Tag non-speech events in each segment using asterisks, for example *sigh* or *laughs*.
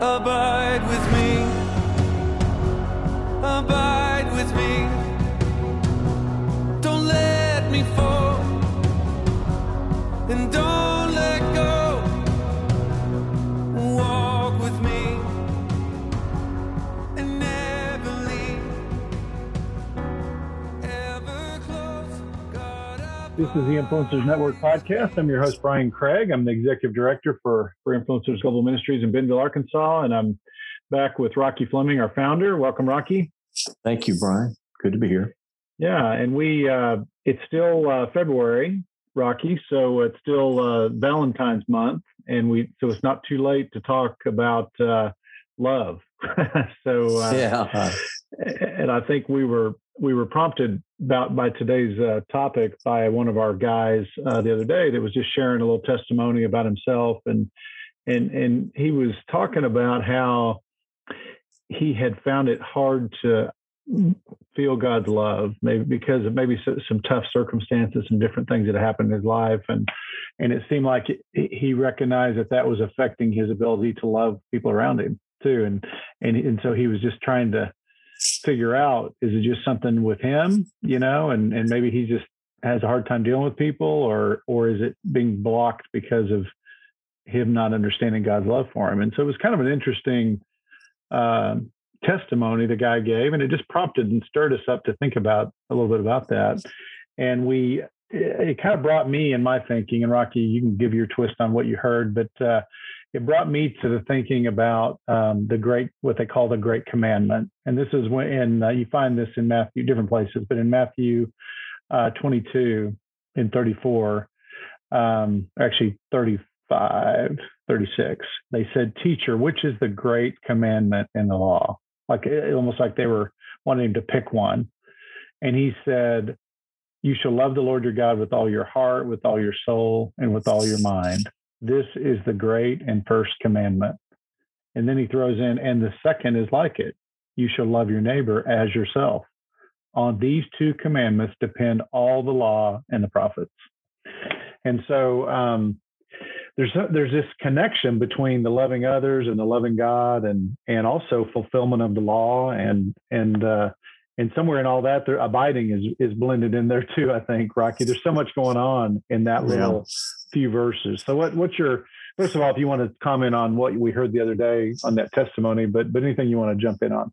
Abide with me. Abide with me. This is the Influencers Network podcast. I'm your host, Brian Craig. I'm the executive director for, for Influencers Global Ministries in Bentonville, Arkansas. And I'm back with Rocky Fleming, our founder. Welcome, Rocky. Thank you, Brian. Good to be here. Yeah. And we, uh, it's still uh, February, Rocky. So it's still uh, Valentine's month. And we, so it's not too late to talk about uh, love. *laughs* so, uh, yeah. And I think we were we were prompted about by today's uh, topic by one of our guys uh, the other day that was just sharing a little testimony about himself and and and he was talking about how he had found it hard to feel God's love, maybe because of maybe some tough circumstances and different things that happened in his life, and and it seemed like he recognized that that was affecting his ability to love people around him too, and and and so he was just trying to figure out is it just something with him, you know, and and maybe he just has a hard time dealing with people, or or is it being blocked because of him not understanding God's love for him? And so it was kind of an interesting. Um, testimony the guy gave and it just prompted and stirred us up to think about a little bit about that and we it, kind of brought me in my thinking and rocky you can give your twist on what you heard but uh, it brought me to the thinking about um, the great what they call the great commandment and this is when and uh, you find this in matthew different places but in matthew uh, 22 and 34 um, actually 35 36 they said teacher which is the great commandment in the law like almost like they were wanting to pick one. And he said, You shall love the Lord your God with all your heart, with all your soul, and with all your mind. This is the great and first commandment. And then he throws in, and the second is like it you shall love your neighbor as yourself. On these two commandments depend all the law and the prophets. And so, um, there's a, there's this connection between the loving others and the loving God, and and also fulfillment of the law, and and uh, and somewhere in all that, there, abiding is is blended in there too. I think Rocky. There's so much going on in that little yeah. Few verses. So what what's your first of all, if you want to comment on what we heard the other day on that testimony, but but anything you want to jump in on.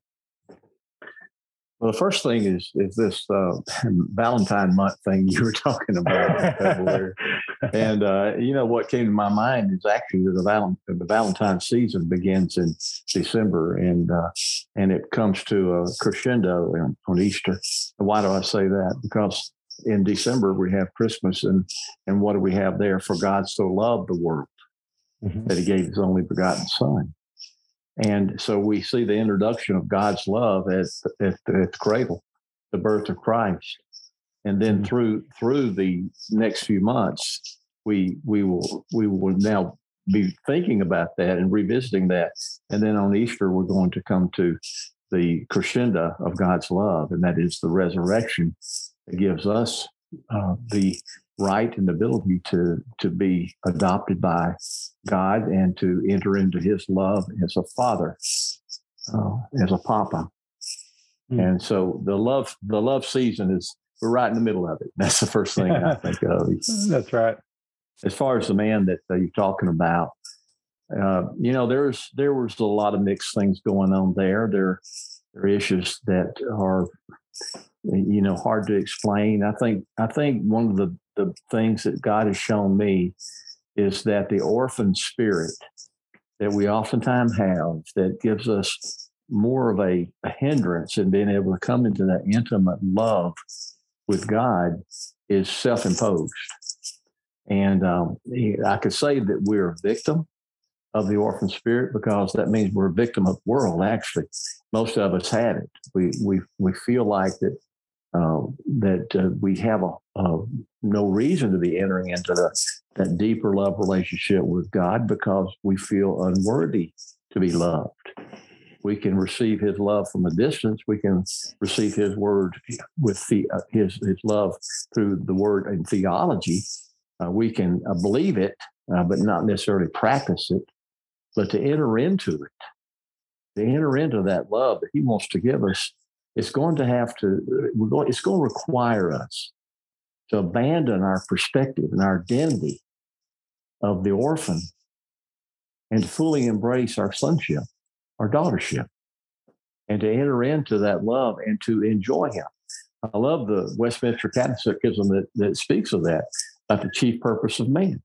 Well, the first thing is is this uh, *clears throat* Valentine month thing you were *laughs* talking about and uh, you know what came to my mind is actually that the, Val- the Valentine season begins in December, and uh, and it comes to a crescendo on Easter. Why do I say that? Because in December we have Christmas, and and what do we have there? For God so loved the world mm-hmm. that He gave His only begotten Son. And so we see the introduction of God's love at, at, at the cradle, the birth of Christ. And then through through the next few months, we we will we will now be thinking about that and revisiting that. And then on Easter, we're going to come to the crescendo of God's love, and that is the resurrection that gives us uh, the right and ability to to be adopted by God and to enter into His love as a father, uh, as a papa. Mm. And so the love the love season is we're right in the middle of it. *laughs* That's the first thing I *laughs* think of. That's right. As far as the man that uh, you're talking about, uh, you know, there's there was a lot of mixed things going on there. There there are issues that are you know hard to explain. I think I think one of the the things that God has shown me is that the orphan spirit that we oftentimes have that gives us more of a, a hindrance in being able to come into that intimate love with God is self imposed. And um, I could say that we're a victim of the orphan spirit because that means we're a victim of the world, actually. Most of us had it. We, we, we feel like that uh, that uh, we have a, no reason to be entering into the, that deeper love relationship with God because we feel unworthy to be loved. We can receive His love from a distance. We can receive His word with the, uh, His His love through the word and theology. Uh, we can uh, believe it, but not necessarily practice it. But to enter into it to enter into that love that He wants to give us, it's going to have to, we're going, it's going to require us to abandon our perspective and our identity of the orphan and fully embrace our sonship, our daughtership, and to enter into that love and to enjoy Him. I love the Westminster Catechism that, that speaks of that, about the chief purpose of man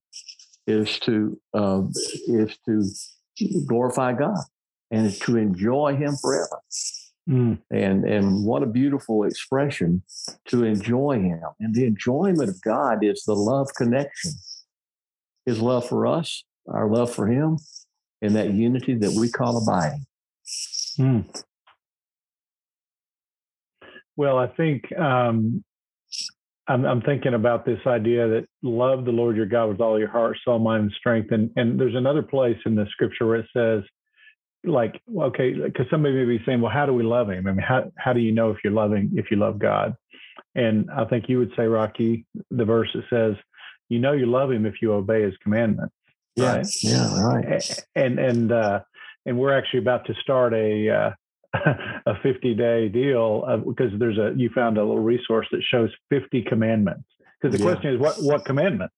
is to uh, is to glorify God and to enjoy Him forever. Mm. And and what a beautiful expression to enjoy Him. And the enjoyment of God is the love connection, His love for us, our love for Him, and that unity that we call abiding. Mm. Well, I think um, I'm, I'm, thinking about this idea that love the Lord your God with all your heart, soul, mind, and strength. And, and there's another place in the scripture where it says, like, okay, because somebody may be saying, well, how do we love him? I mean, how, how do you know if you're loving, if you love God? And I think you would say, Rocky, the verse that says, you know, you love him if you obey his commandments. Yeah. Right? Yeah. Right. And, and, uh, and we're actually about to start a, uh, *laughs* a 50 day deal because there's a you found a little resource that shows 50 commandments because the yeah. question is what what commandments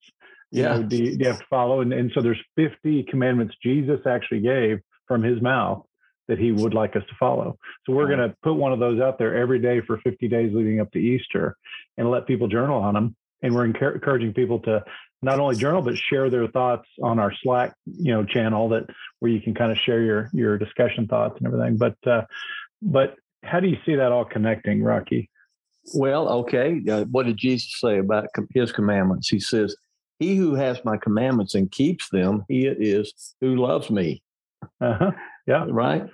yeah you know, do, you, do, you, have to follow and, and so there's 50 commandments jesus actually gave from his mouth that he would like us to follow so we're going to put one of those out there every day for 50 days leading up to easter and let people journal on them and we're encouraging people to not only journal but share their thoughts on our Slack, you know, channel that where you can kind of share your your discussion thoughts and everything. But uh, but how do you see that all connecting, Rocky? Well, okay. Uh, what did Jesus say about His commandments? He says, "He who has my commandments and keeps them, he it is who loves me." Uh-huh. Yeah. Right.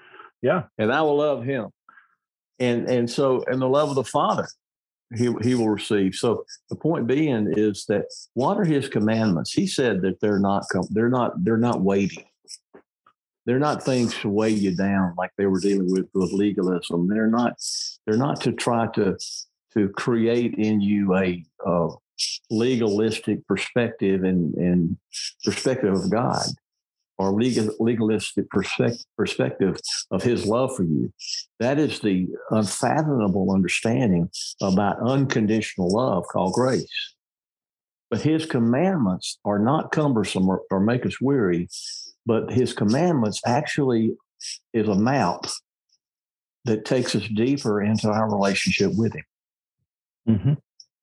Yeah. And I will love him. And and so and the love of the Father he, he will receive. So the point being is that what are his commandments? He said that they're not they're not they're not weighty. They're not things to weigh you down like they were dealing with with legalism. They're not they're not to try to to create in you a, a legalistic perspective and, and perspective of God or legal, legalistic perspective, of his love for you. That is the unfathomable understanding about unconditional love called grace. But his commandments are not cumbersome or, or make us weary, but his commandments actually is a map that takes us deeper into our relationship with him. Mm-hmm.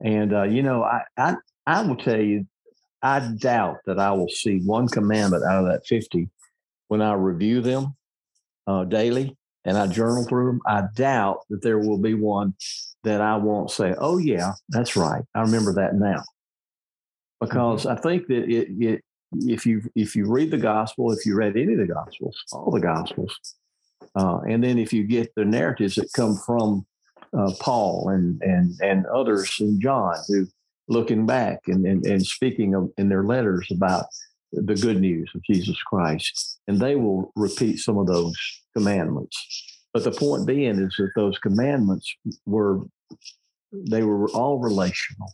And, uh, you know, I, I, I will tell you I doubt that I will see one commandment out of that 50 when I review them uh, daily and I journal through them. I doubt that there will be one that I won't say, oh, yeah, that's right. I remember that now. Because mm-hmm. I think that it, it, if you if you read the gospel, if you read any of the gospels, all the gospels, uh, and then if you get the narratives that come from uh, Paul and and and others and John who looking back and, and, and speaking of, in their letters about the good news of Jesus Christ. And they will repeat some of those commandments. But the point being is that those commandments were, they were all relational.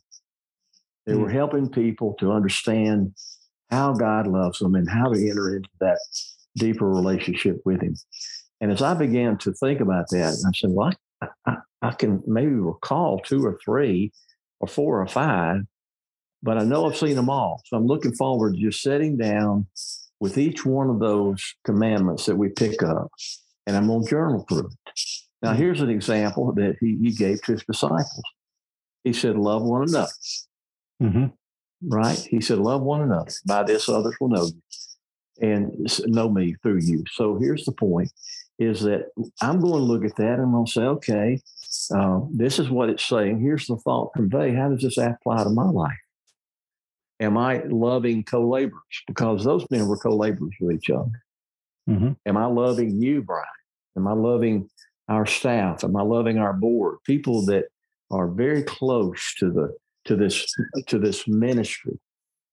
They were hmm. helping people to understand how God loves them and how to enter into that deeper relationship with Him. And as I began to think about that, I said, well, I, I, I can maybe recall two or three or four or five, but I know I've seen them all. So I'm looking forward to just sitting down with each one of those commandments that we pick up, and I'm going to journal through it. Now, here's an example that he, he gave to his disciples. He said, Love one another. Mm-hmm. Right? He said, Love one another. By this, others will know you and know me through you. So here's the point is that I'm going to look at that and I'm going to say, okay, uh, this is what it's saying. Here's the thought convey. How does this apply to my life? Am I loving co laborers? Because those men were co laborers with each other. Mm-hmm. Am I loving you, Brian? Am I loving our staff? Am I loving our board? People that are very close to the to this to this ministry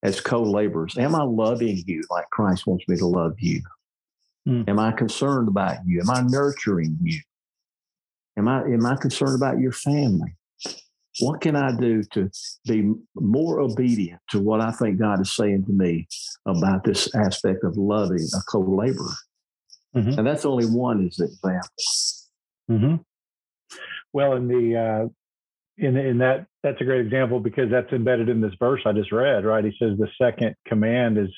as co-laborers. Am I loving you like Christ wants me to love you? Mm. Am I concerned about you? Am I nurturing you? Am I am I concerned about your family? What can I do to be more obedient to what I think God is saying to me about this aspect of loving a co-laborer? Mhm. and that's only one is example. hmm Well, in the uh, in in that that's a great example because that's embedded in this verse I just read. Right? He says the second command is,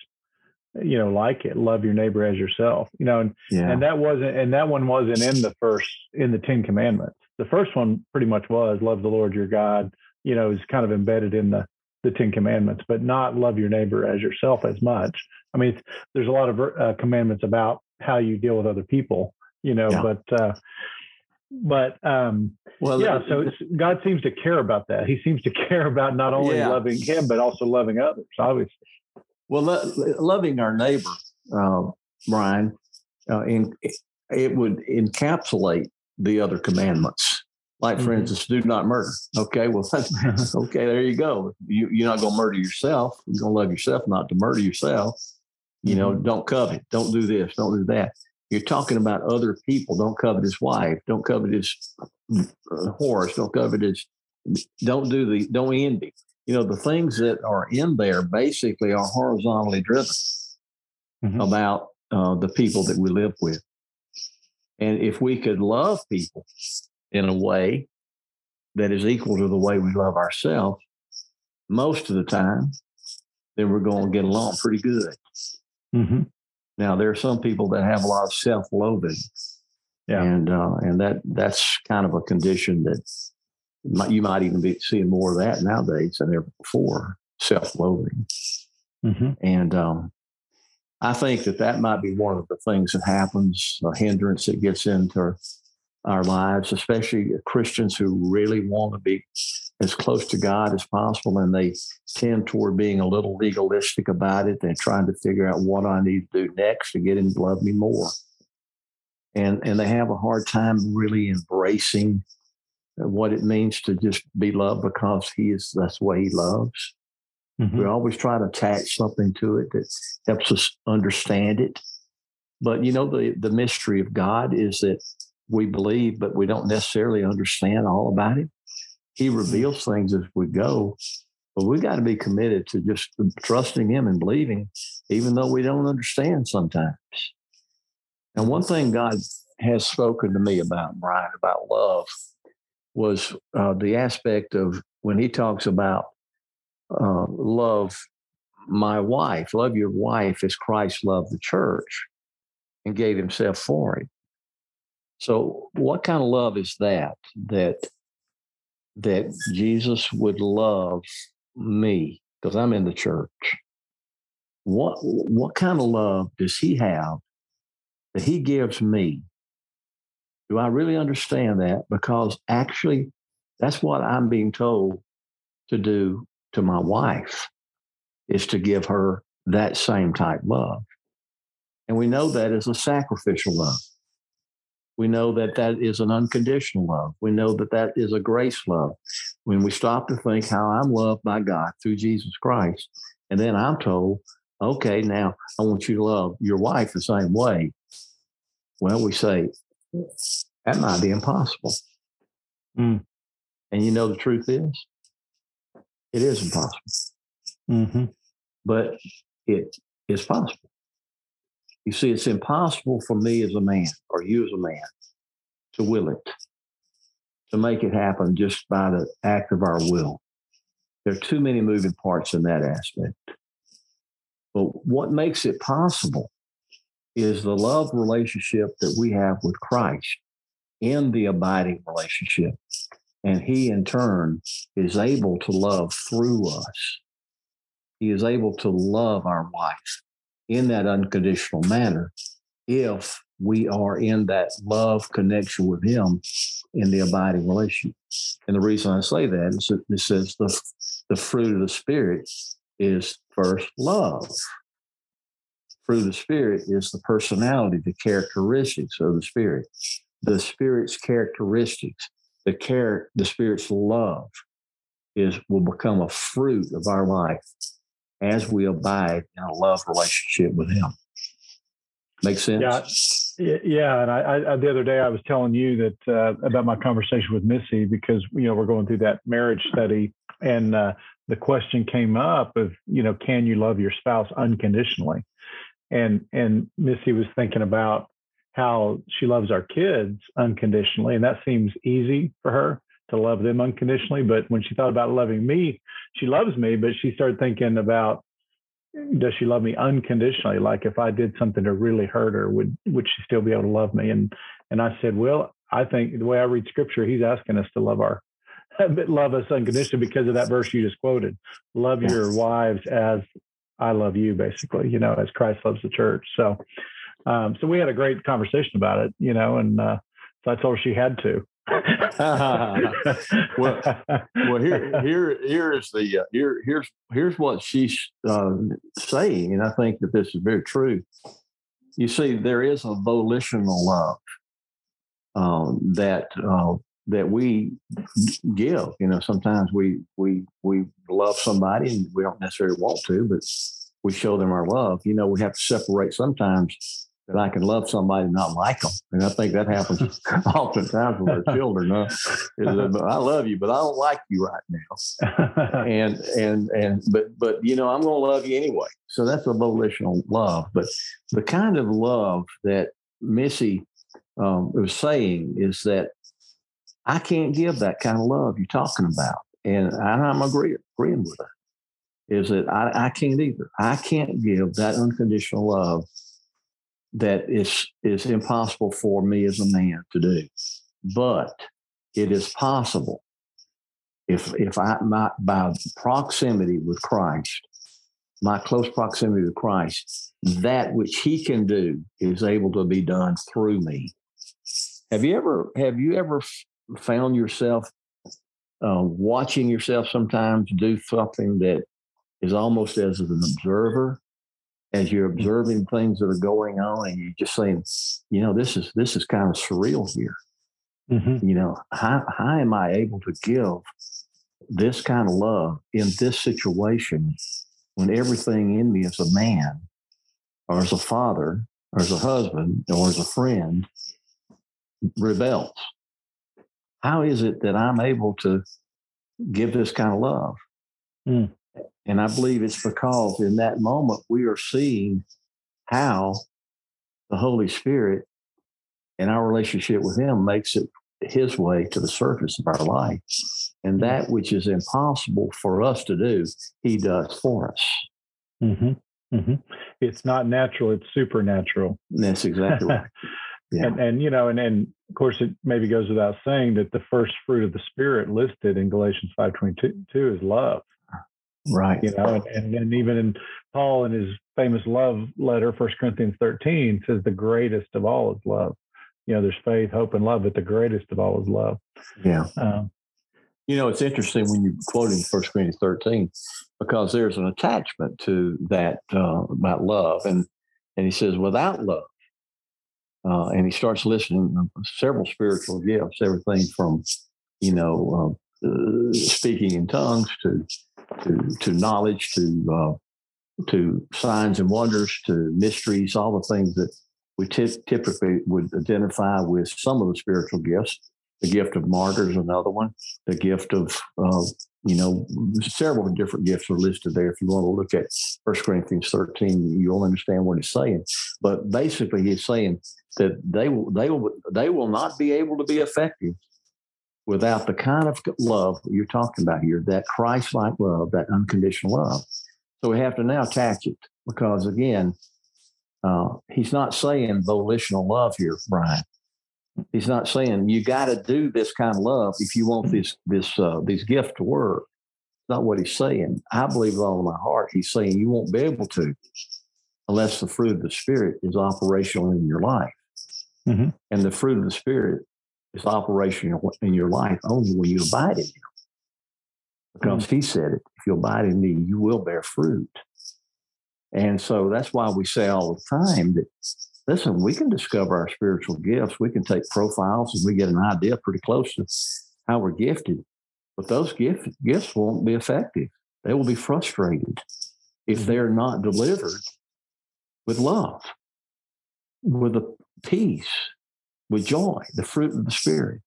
you know, like it, love your neighbor as yourself. You know, and Yeah, and that wasn't and that one wasn't in the first in the Ten Commandments. The first one pretty much was love the Lord your God. You know, is kind of embedded in the the Ten Commandments, but not love your neighbor as yourself as much. I mean, it's, there's a lot of uh, commandments about how you deal with other people. You know, Yeah. but uh, but um, well, yeah. So it's, God seems to care about that. He seems to *laughs* care about not only Yeah. loving Him but also loving others. Obviously. Well, lo- loving our neighbor, uh, Brian, uh, in, it would encapsulate the other commandments. Like, for Mhm. instance, do not murder. Okay, well, that's, *laughs* *laughs* okay, there you go. You, you're not going to murder yourself. You're going to love yourself, not to murder yourself. You know, don't covet. Don't do this. Don't do that. You're talking about other people. Don't covet his wife. Don't covet his uh, horse. Don't covet his. Don't do the. Don't envy. You know, the things that are in there basically are horizontally driven Mhm. about uh, the people that we live with. And if we could love people in a way that is equal to the way we love ourselves, most of the time, then we're going to get along pretty good. hmm Now, there are some people that have a lot of self-loathing, Yeah. and uh, and that that's kind of a condition that you might even be seeing more of that nowadays than ever before. Self-loathing. hmm And um, I think that that might be one of the things that happens, a hindrance that gets into our, our lives, especially Christians who really want to be as close to God as possible. And they tend toward being a little legalistic about it. They're trying to figure out what I need to do next to get him to love me more. And, and they have a hard time really embracing what it means to just be loved because he is that's the way he loves. hmm We always try to attach something to it that helps us understand it. But you know, the, the mystery of God is that we believe, but we don't necessarily understand all about it. He reveals things as we go, but we've got to be committed to just trusting Him and believing, even though we don't understand sometimes. And one thing God has spoken to me about, Brian, about love was uh, the aspect of when He talks about uh, love my wife, love your wife as Christ loved the church and gave himself for it. So what kind of love is that that that Jesus would love me because I'm in the church? What what kind of love does he have that he gives me? Do I really understand that? Because actually that's what I'm being told to do to my wife is to give her that same type love. And we know that is a sacrificial love. We know that that is an unconditional love. We know that that is a grace love. When we stop to think how I'm loved by God through Jesus Christ, and then I'm told, okay, now I want you to love your wife the same way. Well, we say, that might be impossible. Mm. And you know, the truth is, it is impossible hmm but it is possible. You see, it's impossible for me as a man or you as a man to will it, to make it happen just by the act of our will. There are too many moving parts in that aspect. But what makes it possible is the love relationship that we have with Christ in the abiding relationship. And he, in turn, is able to love through us he is able to love our wife in that unconditional manner if we are in that love connection with him in the abiding relationship. And the reason I say that is that it says the, the fruit of the spirit is first love. Of the spirit is the personality, the characteristics of the spirit, the spirit's characteristics, the care, the spirit's love is will become a fruit of our life as we abide in a love relationship with Him. Make sense? Yeah, yeah. And I, I the other day I was telling you that uh, about my conversation with Missy because you know we're going through that marriage study, and uh, the question came up of you know can you love your spouse unconditionally, and and Missy was thinking about how she loves our kids unconditionally, and that seems easy for her to love them unconditionally. But when she thought about loving me, she loves me, but she started thinking about does she love me unconditionally? Like if I did something to really hurt her, would would she still be able to love me? And and I said, well, I think the way I read scripture, he's asking us to love our *laughs* love us unconditionally because of that verse you just quoted. Love your wives as I love you, basically, you know, as Christ loves the church. So um, so we had a great conversation about it, you know, and uh, so I told her she had to. *laughs* well, well, here, here, here is the uh, here, here's here's what she's uh, saying, and I think that this is very true. You see, there is a volitional love um, that uh, that we give. You know, sometimes we we we love somebody and we don't necessarily want to, but we show them our love. You know, we have to separate sometimes that I can love somebody and not like them. And I think that happens *laughs* oftentimes with our children. Huh? That, I love you, but I don't like you right now. *laughs* and and and but but you know I'm going to love you anyway. So that's a volitional love. But the kind of love that Missy um, was saying is that I can't give that kind of love you're talking about, and I'm agreeing agreeing with her. Is that I, I can't either. I can't give that unconditional love that is is impossible for me as a man to do but it is possible if if i my, by proximity with christ my close proximity to christ that which he can do is able to be done through me have you ever have you ever found yourself uh, watching yourself sometimes do something that is almost as an observer as you're observing things that are going on and you're just saying, you know, this is this is kind of surreal here. Mm-hmm. You know, how how am I able to give this kind of love in this situation when everything in me as a man or as a father or as a husband or as a friend rebels? How is it that I'm able to give this kind of love? Mm. And I believe it's because in that moment we are seeing how the Holy Spirit and our relationship with Him makes it His way to the surface of our life. And that which is impossible for us to do, He does for us. Mm-hmm. Mm-hmm. It's not natural, it's supernatural. That's exactly right. *laughs* Yeah. And, and you know, and, and of course, it maybe goes without saying that the first fruit of the Spirit listed in Galatians five twenty two is love. Right. You know, and, and, even in Paul in his famous love letter, First Corinthians 13 says the greatest of all is love. You know, there's faith, hope, and love, but the greatest of all is love. Yeah. Um, you know, it's interesting when you're quoting First Corinthians 13 because there's an attachment to that uh, about love, and and he says without love, uh, and he starts listing several spiritual gifts, everything from you know uh, uh speaking in tongues to to, to knowledge, to uh, to signs and wonders, to mysteries, all the things that we t- typically would identify with some of the spiritual gifts. The gift of martyrs, another one. The gift of, uh, you know, several different gifts are listed there. If you want to look at First Corinthians 13, you'll understand what he's saying. But basically, he's saying that they will, they will, they will not be able to be effective without the kind of love you're talking about here, that Christ like love, that unconditional love. So we have to now attach it because, again, uh, he's not saying volitional love here, Brian. He's not saying you got to do this kind of love if you want this this uh, these gifts to work. Not what he's saying. I believe with all of my heart, he's saying you won't be able to unless the fruit of the Spirit is operational in your life. Mm-hmm. And the fruit of the Spirit is operational in your life only when you abide in Him. Because mm-hmm. He said it, if you abide in me, you will bear fruit. And so that's why we say all the time that, listen, we can discover our spiritual gifts. We can take profiles and we get an idea pretty close to how we're gifted. But those gift, gifts won't be effective. They will be frustrated if mm-hmm. they're not delivered with love, with a peace, with joy, the fruit of the Spirit.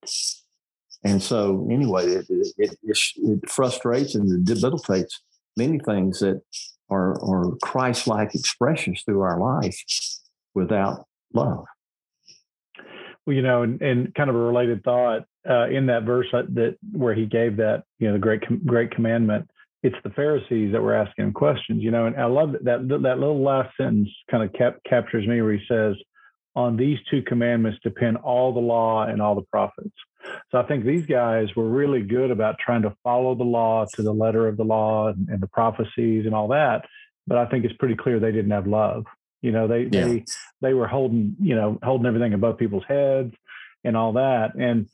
And so, anyway, it, it, it, it frustrates and debilitates many things that are, are Christ like expressions through our life without love. Well, you know, and, and kind of a related thought uh, in that verse that where he gave that, you know, the great great commandment. It's the Pharisees that were asking him questions, you know, and I love that that, that little last sentence kind of cap, captures me where he says, "On these two commandments depend all the law and all the prophets." So I think these guys were really good about trying to follow the law to the letter of the law and, and the prophecies and all that. But I think it's pretty clear they didn't have love. You know, they yeah. they they were holding you know holding everything above people's heads and all that. And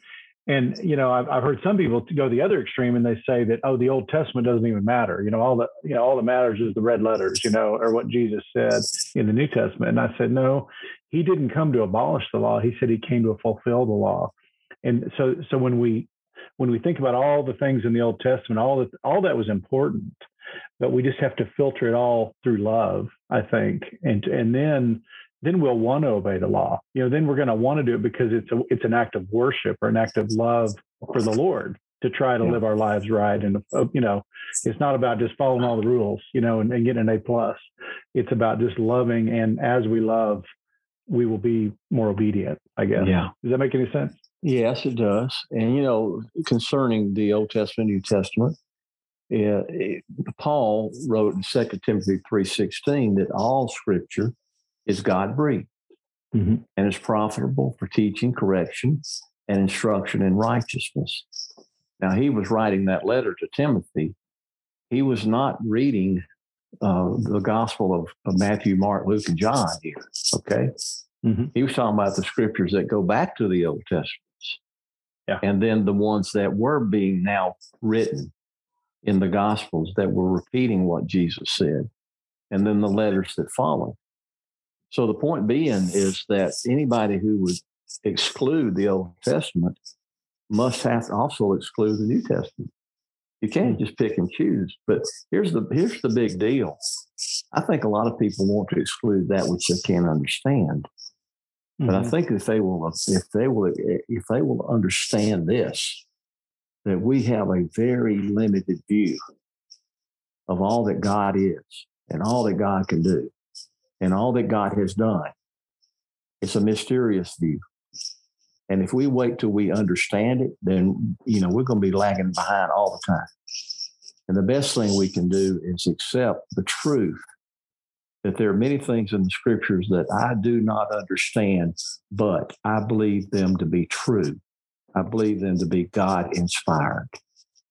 and you know, I've I've heard some people go the other extreme and they say that oh, the Old Testament doesn't even matter. You know, all that you know all that matters is the red letters. You know, or what Jesus said in the New Testament. And I said no, he didn't come to abolish the law. He said he came to fulfill the law. And so so when we when we think about all the things in the Old Testament, all that all that was important but we just have to filter it all through love, I think, and and then then we'll want to obey the law. You know, then we're going to want to do it because it's a it's an act of worship or an act of love for the Lord to try to yeah. live our lives right. And uh, you know, it's not about just following all the rules, you know, and, and getting an A plus. It's about just loving, and as we love, we will be more obedient. I guess. Yeah. Does that make any sense? Yes, it does. And you know, concerning the Old Testament, New Testament, yeah, it, Paul wrote in Second Timothy 3.16 that all scripture is God breathed mm-hmm. and is profitable for teaching, correction, and instruction in righteousness. Now, he was writing that letter to Timothy. He was not reading uh, the gospel of, of, Matthew, Mark, Luke, and John here. Okay. Mm-hmm. He was talking about the scriptures that go back to the Old Testament. Yeah. And then the ones that were being now written in the Gospels that were repeating what Jesus said, and then the letters that follow. So the point being is that anybody who would exclude the Old Testament must have to also exclude the New Testament. You can't just pick and choose. But here's the here's the big deal. I think a lot of people want to exclude that which they can't understand. Mm-hmm. But I mm-hmm. think if they will if they will if they will understand this, that we have a very limited view of all that God is and all that God can do and all that God has done. It's a mysterious view. And if we wait till we understand it, then, you know, we're going to be lagging behind all the time. And the best thing we can do is accept the truth that there are many things in the scriptures that I do not understand, but I believe them to be true. I believe them to be God inspired.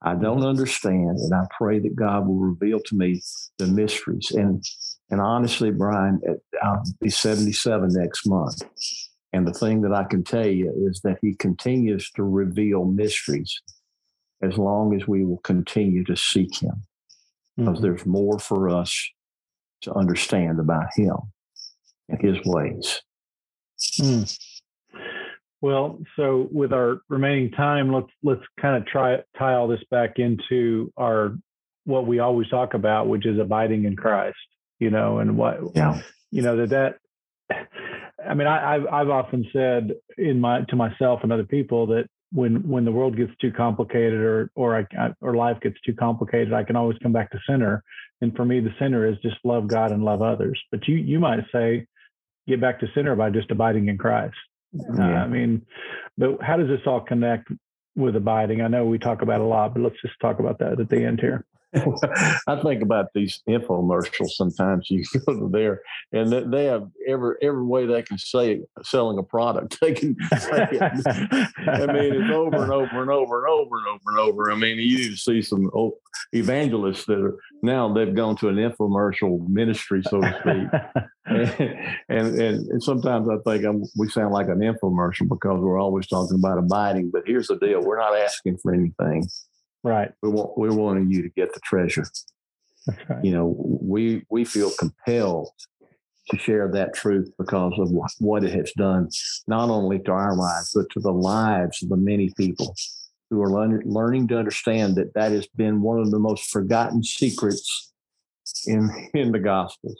I don't understand, and I pray that God will reveal to me the mysteries. And and honestly, Brian, I'll be 77 next month. And the thing that I can tell you is that He continues to reveal mysteries as long as we will continue to seek Him, because mm-hmm. there's more for us to understand about Him and His ways. Mm. Well, so with our remaining time, let's let's kind of try tie all this back into our what we always talk about, which is abiding in Christ. You know, and what yeah. you know that that. I mean, I, I've I've often said in my to myself and other people that when when the world gets too complicated or or I, or life gets too complicated, I can always come back to center. And for me, the center is just love God and love others. But you you might say get back to center by just abiding in Christ. Yeah. Uh, I mean, but how does this all connect with abiding? I know we talk about a lot, but let's just talk about that at the end here. *laughs* I think about these infomercials sometimes. You *laughs* go to there and they have every every way they can say selling a product. *laughs* They can say it. I mean, it's over and over and over and over and over and over. I mean, you see some evangelists that are now they've gone to an infomercial ministry, so to speak. and, and, and sometimes I think I'm, we sound like an infomercial because we're always talking about abiding. But here's the deal: we're not asking for anything. Right. We want we're wanting you to get the treasure. Right. You know, we we feel compelled to share that truth because of what it has done, not only to our lives, but to the lives of the many people who are learn, learning to understand that that has been one of the most forgotten secrets in in the Gospels.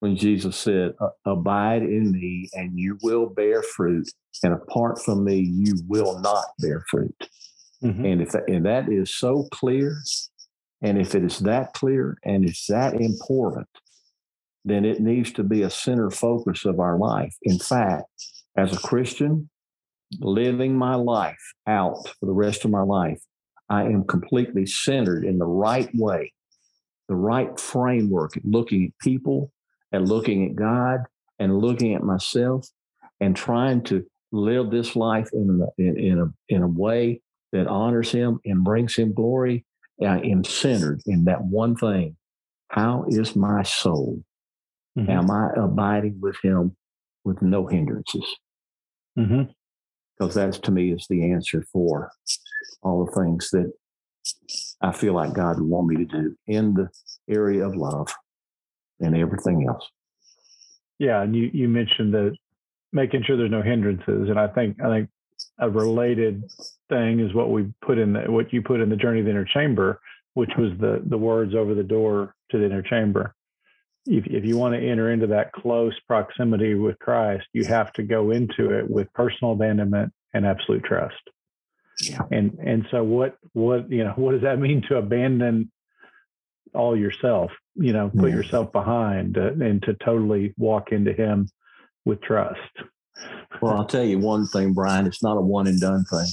When Jesus said, "Abide in me, and you will bear fruit, and apart from me, you will not bear fruit." Mm-hmm. And if that, and that is so clear, and if it is that clear and it's that important, then it needs to be a center focus of our life. In fact, as a Christian, living my life out for the rest of my life, I am completely centered in the right way, the right framework, looking at people and looking at God and looking at myself and trying to live this life in a, in, in a in a way that honors Him and brings Him glory. I am centered in that one thing. How is my soul? Mhm. Am I abiding with Him with no hindrances? Mhm. Because that's to me is the answer for all the things that I feel like God would want me to do in the area of love and everything else. Yeah, and you you mentioned that making sure there's no hindrances, and I think I think a related thing is what we put in the what you put in the journey of the inner chamber, which was the the words over the door to the inner chamber. If if you want to enter into that close proximity with Christ, you have to go into it with personal abandonment and absolute trust. Yeah. And and so what what you know what does that mean to abandon all yourself? You know, put Yeah. yourself behind uh, and to totally walk into Him with trust. Well, I'll tell you one thing, Brian. It's not a one and done thing.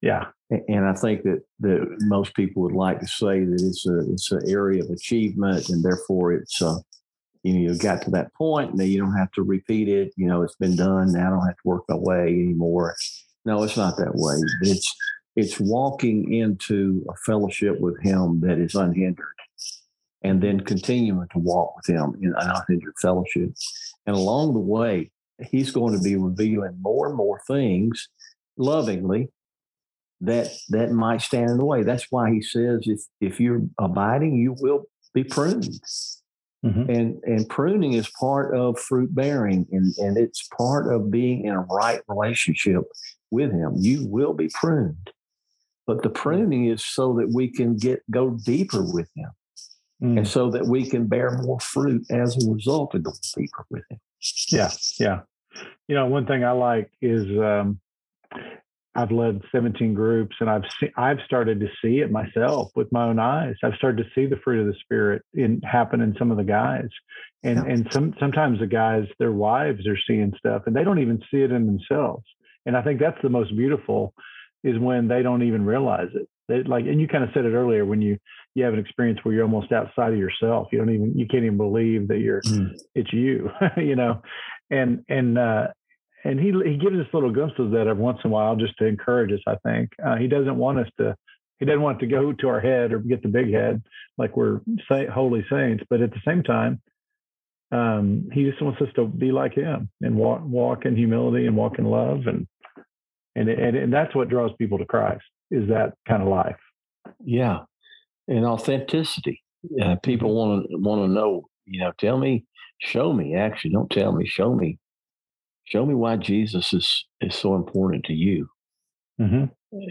Yeah. And I think that, that most people would like to say that it's a it's an area of achievement, and therefore it's uh, you know you got to that point, and then you don't have to repeat it. You know, it's been done. Now I don't have to work my way anymore. No, it's not that way. It's it's walking into a fellowship with Him that is unhindered, and then continuing to walk with Him in an unhindered fellowship. And along the way, He's going to be revealing more and more things lovingly that that might stand in the way. That's why he says if if you're abiding, you will be pruned. Mhm. And and pruning is part of fruit bearing and, and it's part of being in a right relationship with him. You will be pruned. But the pruning is so that we can get go deeper with him Mm. and so that we can bear more fruit as a result of going deeper with him. Yeah, yeah. You know, one thing I like is um, I've led 17 groups, and I've seen, I've started to see it myself with my own eyes. I've started to see the fruit of the spirit in happen in some of the guys, and Yeah. and some sometimes the guys, their wives are seeing stuff, and they don't even see it in themselves. And I think that's the most beautiful is when they don't even realize it. They like, and you kind of said it earlier when you you have an experience where you're almost outside of yourself. You don't even you can't even believe that you're it's you, *laughs* you know, and and uh, and he he gives us little glimpses of that every once in a while just to encourage us. I think uh, he doesn't want us to he doesn't want it to go to our head or get the big head like we're say, holy saints, but at the same time, um, he just wants us to be like him and walk walk in humility and walk in love and and and, and that's what draws people to Christ is that kind of life. Yeah, and authenticity. Uh, people want to want to know. You know, tell me, show me. Actually, don't tell me. Show me. Show me why Jesus is is so important to you. Mm-hmm.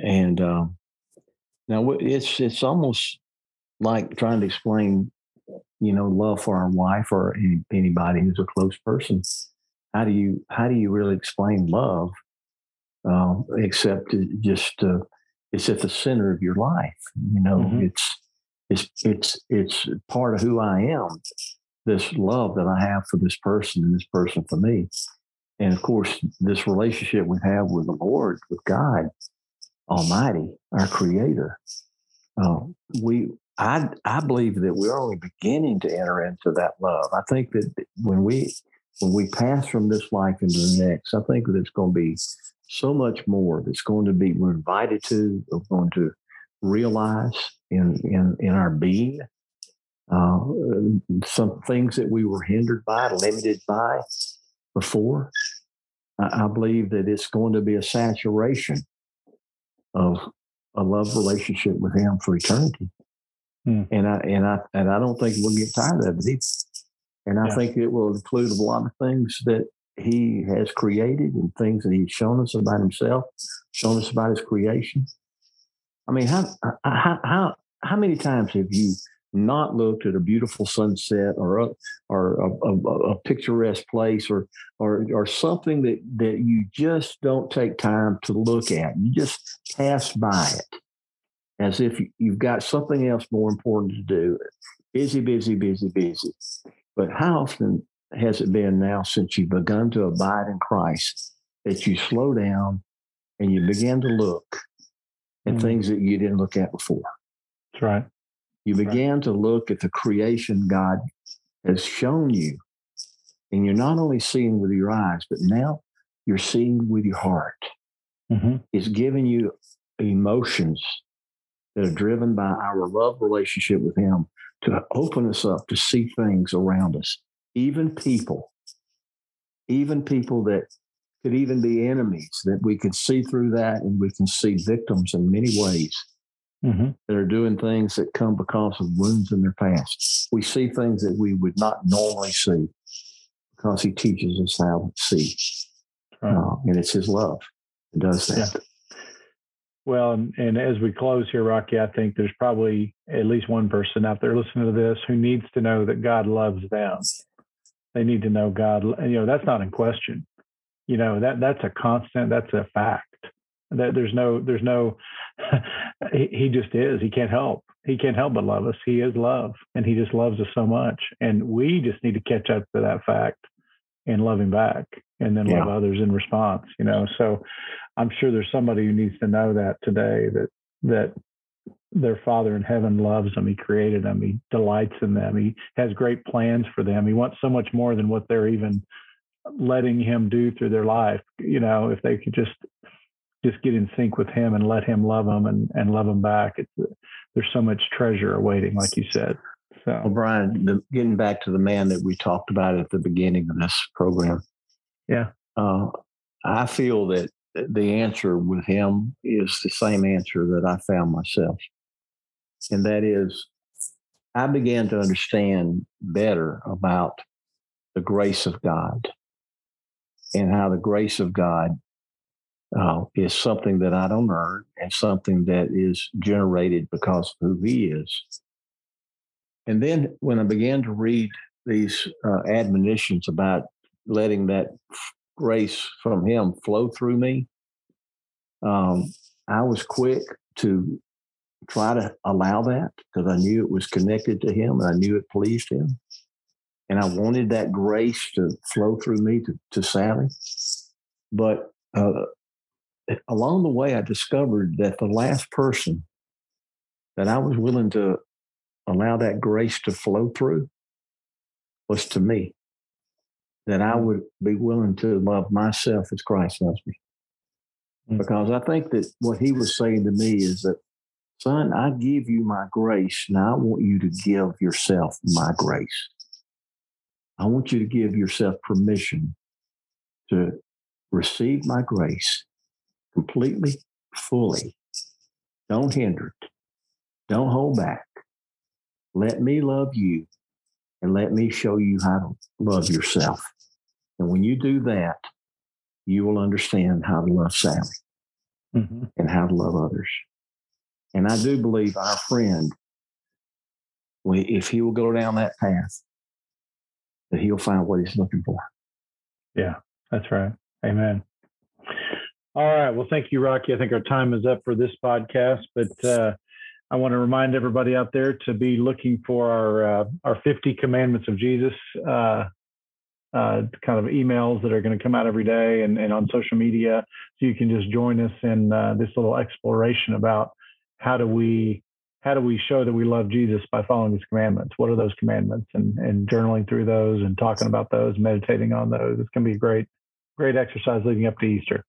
And um, now it's it's almost like trying to explain, you know, love for our wife or any, anybody who's a close person. How do you how do you really explain love? Um, except just uh, it's at the center of your life. You know, Mhm. it's it's it's it's part of who I am. This love that I have for this person and this person for me, and of course, this relationship we have with the Lord, with God Almighty, our Creator. Uh, we I I believe that we're only beginning to enter into that love. I think that when we when we pass from this life into the next, I think that it's going to be so much more that's going to be we're invited to, we're going to realize in in in our being. Uh, some things that we were hindered by, limited by before. I, I believe that it's going to be a saturation of a love relationship with Him for eternity. Hmm. And I and I and I don't think we'll get tired of it either. And I Yeah. think it will include a lot of things that He has created and things that He's shown us about Himself, shown us about His creation. I mean, how uh, uh, how how how many times have you not looked at a beautiful sunset or a, or a, a, a picturesque place or or or something that that you just don't take time to look at. You just pass by it as if you- you've got something else more important to do. Busy, busy, busy, busy. But how often has it been now since you've begun to abide in Christ that you slow down and you begin to look at Mm. things that you didn't look at before. That's right. You Right. began to look at the creation God has shown you. And you're not only seeing with your eyes, but now you're seeing with your heart. hmm It's giving you emotions that are driven by our love relationship with Him to open us up to see things around us, even people, even people that could even be enemies, that we could see through that and we can see victims in many ways hmm that are doing things that come because of wounds in their past. We see things that we would not normally see because He teaches us how to see. Right. Uh, and it's His love that does that. Well, and, and as we close here, Rocky, I think there's probably at least one person out there listening to this who needs to know that God loves them. They need to know God. You know, that's not in question. You know that that's a constant. That's a fact. That there's no there's no. *laughs* he, he just is. He can't help. He can't help but love us. He is love, and he just loves us so much. And we just need to catch up to that fact and love him back, and then love Yeah. others in response. You know, so I'm sure there's somebody who needs to know that today that that their Father in heaven loves them. He created them. He delights in them. He has great plans for them. He wants so much more than what they're even letting him do through their life. You know, if they could just just get in sync with him and let him love them and, and love them back. It's, there's so much treasure awaiting, like you said. Well, So Brian, the, getting back to the man that we talked about at the beginning of this program. Yeah. Uh, I feel that the answer with him is the same answer that I found myself. And that is, I began to understand better about the grace of God and how the grace of God uh, is something that I don't earn and something that is generated because of who He is. And then when I began to read these uh, admonitions about letting that grace from Him flow through me, um, I was quick to try to allow that because I knew it was connected to Him and I knew it pleased Him. And I wanted that grace to flow through me to, to Sally. But uh, along the way, I discovered that the last person that I was willing to allow that grace to flow through was to me. That I would be willing to love myself as Christ loves me. Mm. Because I think that what he was saying to me is that, son, I give you my grace. Now I want you to give yourself my grace. I want you to give yourself permission to receive my grace completely, fully. Don't hinder it. Don't hold back. Let me love you and let me show you how to love yourself. And when you do that, you will understand how to love Sally mhm. and how to love others. And I do believe our friend, if he will go down that path, that he'll find what he's looking for. Yeah, that's right. Amen. All right. Well, thank you, Rocky. I think our time is up for this podcast, but uh, I want to remind everybody out there to be looking for our uh, our 50 commandments of Jesus uh, uh, kind of emails that are going to come out every day and, and on social media. So you can just join us in uh, this little exploration about how do we how do we show that we love Jesus by following his commandments? What are those commandments? And and journaling through those and talking about those, meditating on those. It's going to be a great great exercise leading up to Easter.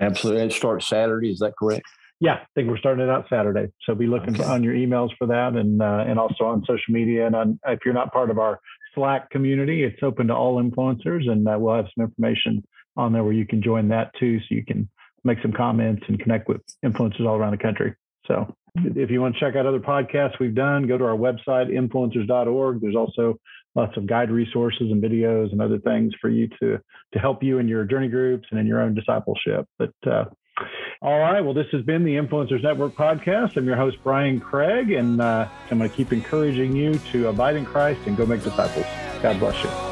Absolutely. It starts Saturday. Is that correct? Yeah, I think we're starting it out Saturday. So be looking Okay. on your emails for that, and uh, and also on social media. And on, if you're not part of our Slack community, it's open to all influencers, and uh, we'll have some information on there where you can join that too, so you can make some comments and connect with influencers all around the country. So if you want to check out other podcasts we've done, go to our website influencers.org. There's also lots of guide resources and videos and other things for you to to help you in your journey groups and in your own discipleship. But uh, all right. Well, this has been the Influencers Network podcast. I'm your host, Brian Craig, and uh, I'm going to keep encouraging you to abide in Christ and go make disciples. God bless you.